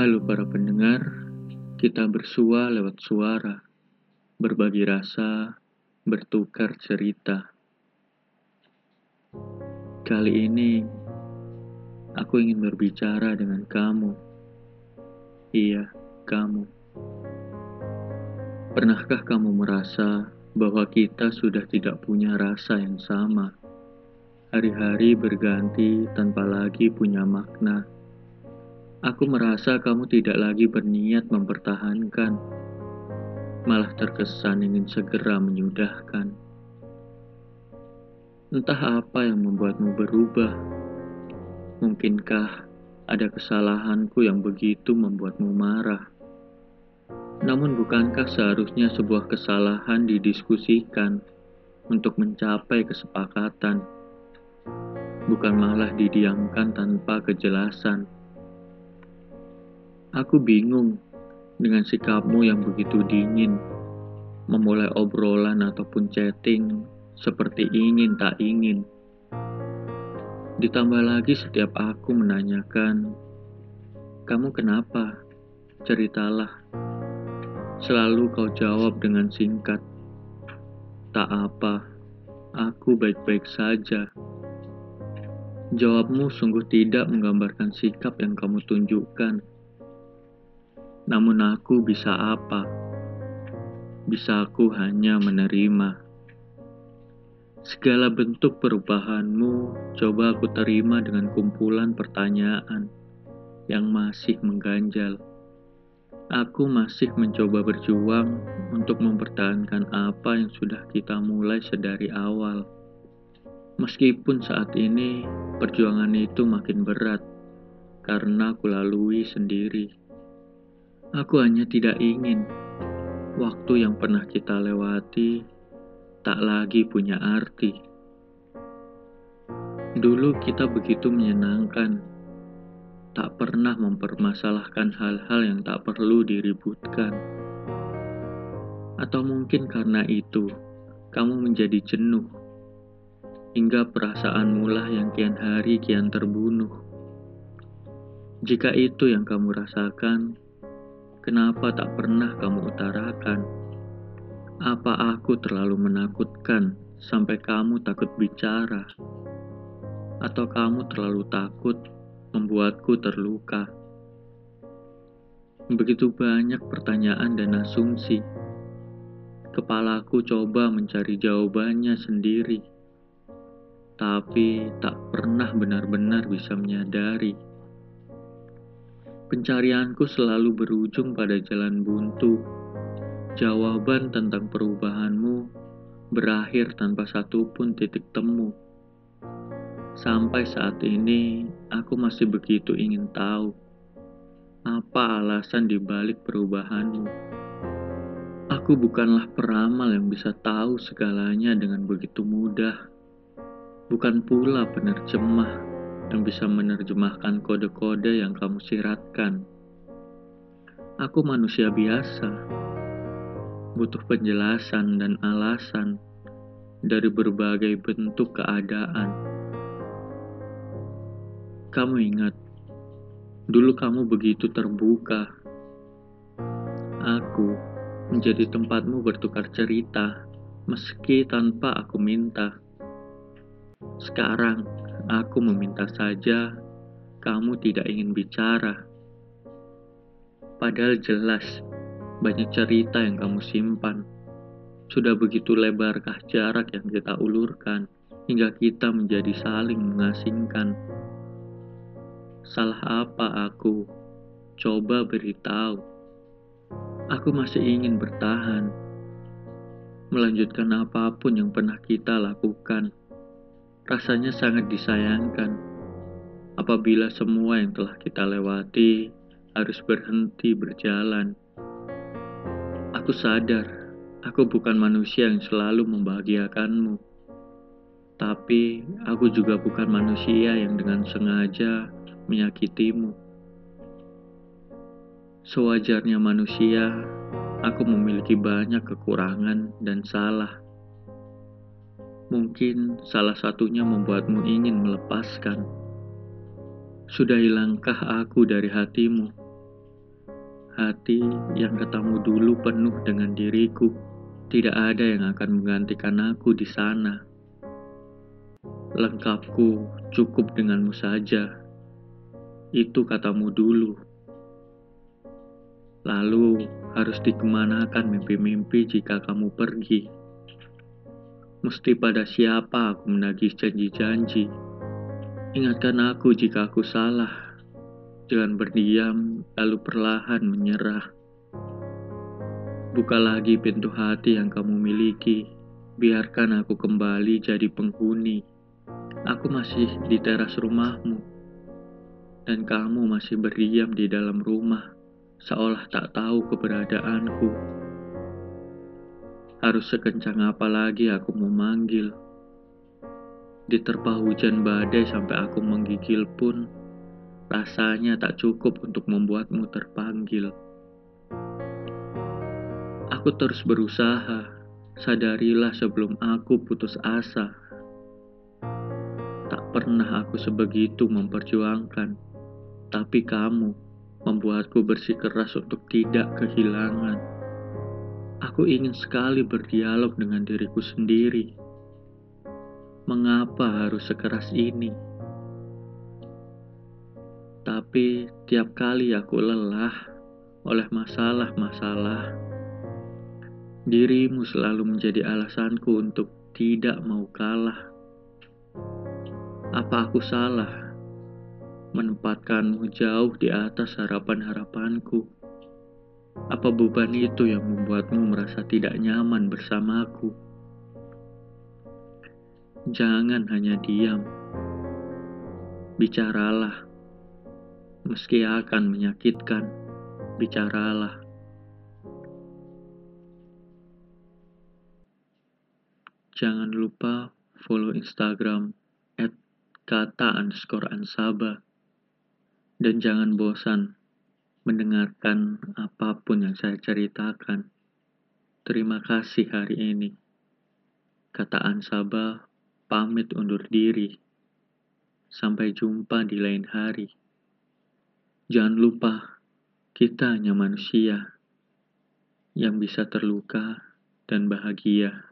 Halo para pendengar, kita bersua lewat suara, berbagi rasa, bertukar cerita. Kali ini, aku ingin berbicara dengan kamu. Iya, kamu. Pernahkah kamu merasa bahwa kita sudah tidak punya rasa yang sama? Hari-hari berganti tanpa lagi punya makna Aku merasa kamu tidak lagi berniat mempertahankan, malah terkesan ingin segera menyudahkan. Entah apa yang membuatmu berubah. Mungkinkah ada kesalahanku yang begitu membuatmu marah? Namun, bukankah seharusnya sebuah kesalahan didiskusikan untuk mencapai kesepakatan, bukan malah didiamkan tanpa kejelasan? Aku bingung dengan sikapmu yang begitu dingin, memulai obrolan ataupun chatting seperti ingin tak ingin. Ditambah lagi setiap aku menanyakan, kamu kenapa? Ceritalah. Selalu kau jawab dengan singkat, tak apa, aku baik-baik saja. Jawabmu sungguh tidak menggambarkan sikap yang kamu tunjukkan. Namun aku bisa apa? Bisa aku hanya menerima. Segala bentuk perubahanmu coba aku terima dengan kumpulan pertanyaan yang masih mengganjal. Aku masih mencoba berjuang untuk mempertahankan apa yang sudah kita mulai sedari awal. Meskipun saat ini perjuangan itu makin berat karena aku lalui sendiri. Aku hanya tidak ingin waktu yang pernah kita lewati tak lagi punya arti. Dulu kita begitu menyenangkan, tak pernah mempermasalahkan hal-hal yang tak perlu diributkan. Atau mungkin karena itu, kamu menjadi jenuh, hingga perasaanmu lah yang kian hari kian terbunuh. Jika itu yang kamu rasakan, Kenapa tak pernah kamu utarakan? Apa aku terlalu menakutkan sampai kamu takut bicara? Atau kamu terlalu takut membuatku terluka? Begitu banyak pertanyaan dan asumsi. Kepalaku coba mencari jawabannya sendiri, tapi tak pernah benar-benar bisa menyadari Pencarianku selalu berujung pada jalan buntu. Jawaban tentang perubahanmu berakhir tanpa satupun titik temu. Sampai saat ini, aku masih begitu ingin tahu apa alasan dibalik perubahanmu. Aku bukanlah peramal yang bisa tahu segalanya dengan begitu mudah. Bukan pula penerjemah yang bisa menerjemahkan kode-kode yang kamu siratkan. Aku manusia biasa, butuh penjelasan dan alasan dari berbagai bentuk keadaan. Kamu ingat, dulu kamu begitu terbuka. Aku menjadi tempatmu bertukar cerita, meski tanpa aku minta. Sekarang, Aku meminta saja kamu tidak ingin bicara. Padahal jelas banyak cerita yang kamu simpan. Sudah begitu lebarkah jarak yang kita ulurkan hingga kita menjadi saling mengasingkan. Salah apa aku? Coba beritahu. Aku masih ingin bertahan, melanjutkan apa pun yang pernah kita lakukan. Rasanya sangat disayangkan apabila semua yang telah kita lewati harus berhenti berjalan. Aku sadar, aku bukan manusia yang selalu membahagiakanmu. Tapi aku juga bukan manusia yang dengan sengaja menyakitimu. Sewajarnya manusia, aku memiliki banyak kekurangan dan salah. Mungkin salah satunya membuatmu ingin melepaskan. Sudah hilangkah aku dari hatimu? hati yang katamu dulu penuh dengan diriku. Tidak ada yang akan menggantikan aku di sana. Lengkapku cukup denganmu saja. Itu katamu dulu. Lalu harus dikemanakan mimpi-mimpi jika kamu pergi. Mesti pada siapa aku menagih janji-janji. Ingatkan aku jika aku salah. Jangan berdiam lalu perlahan menyerah. Buka lagi pintu hati yang kamu miliki. Biarkan aku kembali jadi penghuni. Aku masih di teras rumahmu. Dan kamu masih berdiam di dalam rumah, seolah tak tahu keberadaanku. Harus sekencang apa lagi aku memanggil. Diterpa hujan badai sampai aku menggigil pun, rasanya tak cukup untuk membuatmu terpanggil. Aku terus berusaha. Sadarilah sebelum aku putus asa. Tak pernah aku sebegitu memperjuangkan. Tapi kamu membuatku bersikeras untuk tidak kehilangan. Aku ingin sekali berdialog dengan diriku sendiri. Mengapa harus sekeras ini? Tapi tiap kali aku lelah oleh masalah-masalah Dirimu selalu menjadi alasanku untuk tidak mau kalah. Apa aku salah menempatkanmu jauh di atas harapan-harapanku? Apa beban itu yang membuatmu merasa tidak nyaman bersamaku? Jangan hanya diam. Bicaralah. Meski akan menyakitkan, bicaralah. Jangan lupa follow Instagram at. Dan jangan bosan mendengarkan apa pun yang saya ceritakan. Terima kasih hari ini. Kata Ansaba pamit undur diri. Sampai jumpa di lain hari. Jangan lupa, kita hanya manusia yang bisa terluka dan bahagia.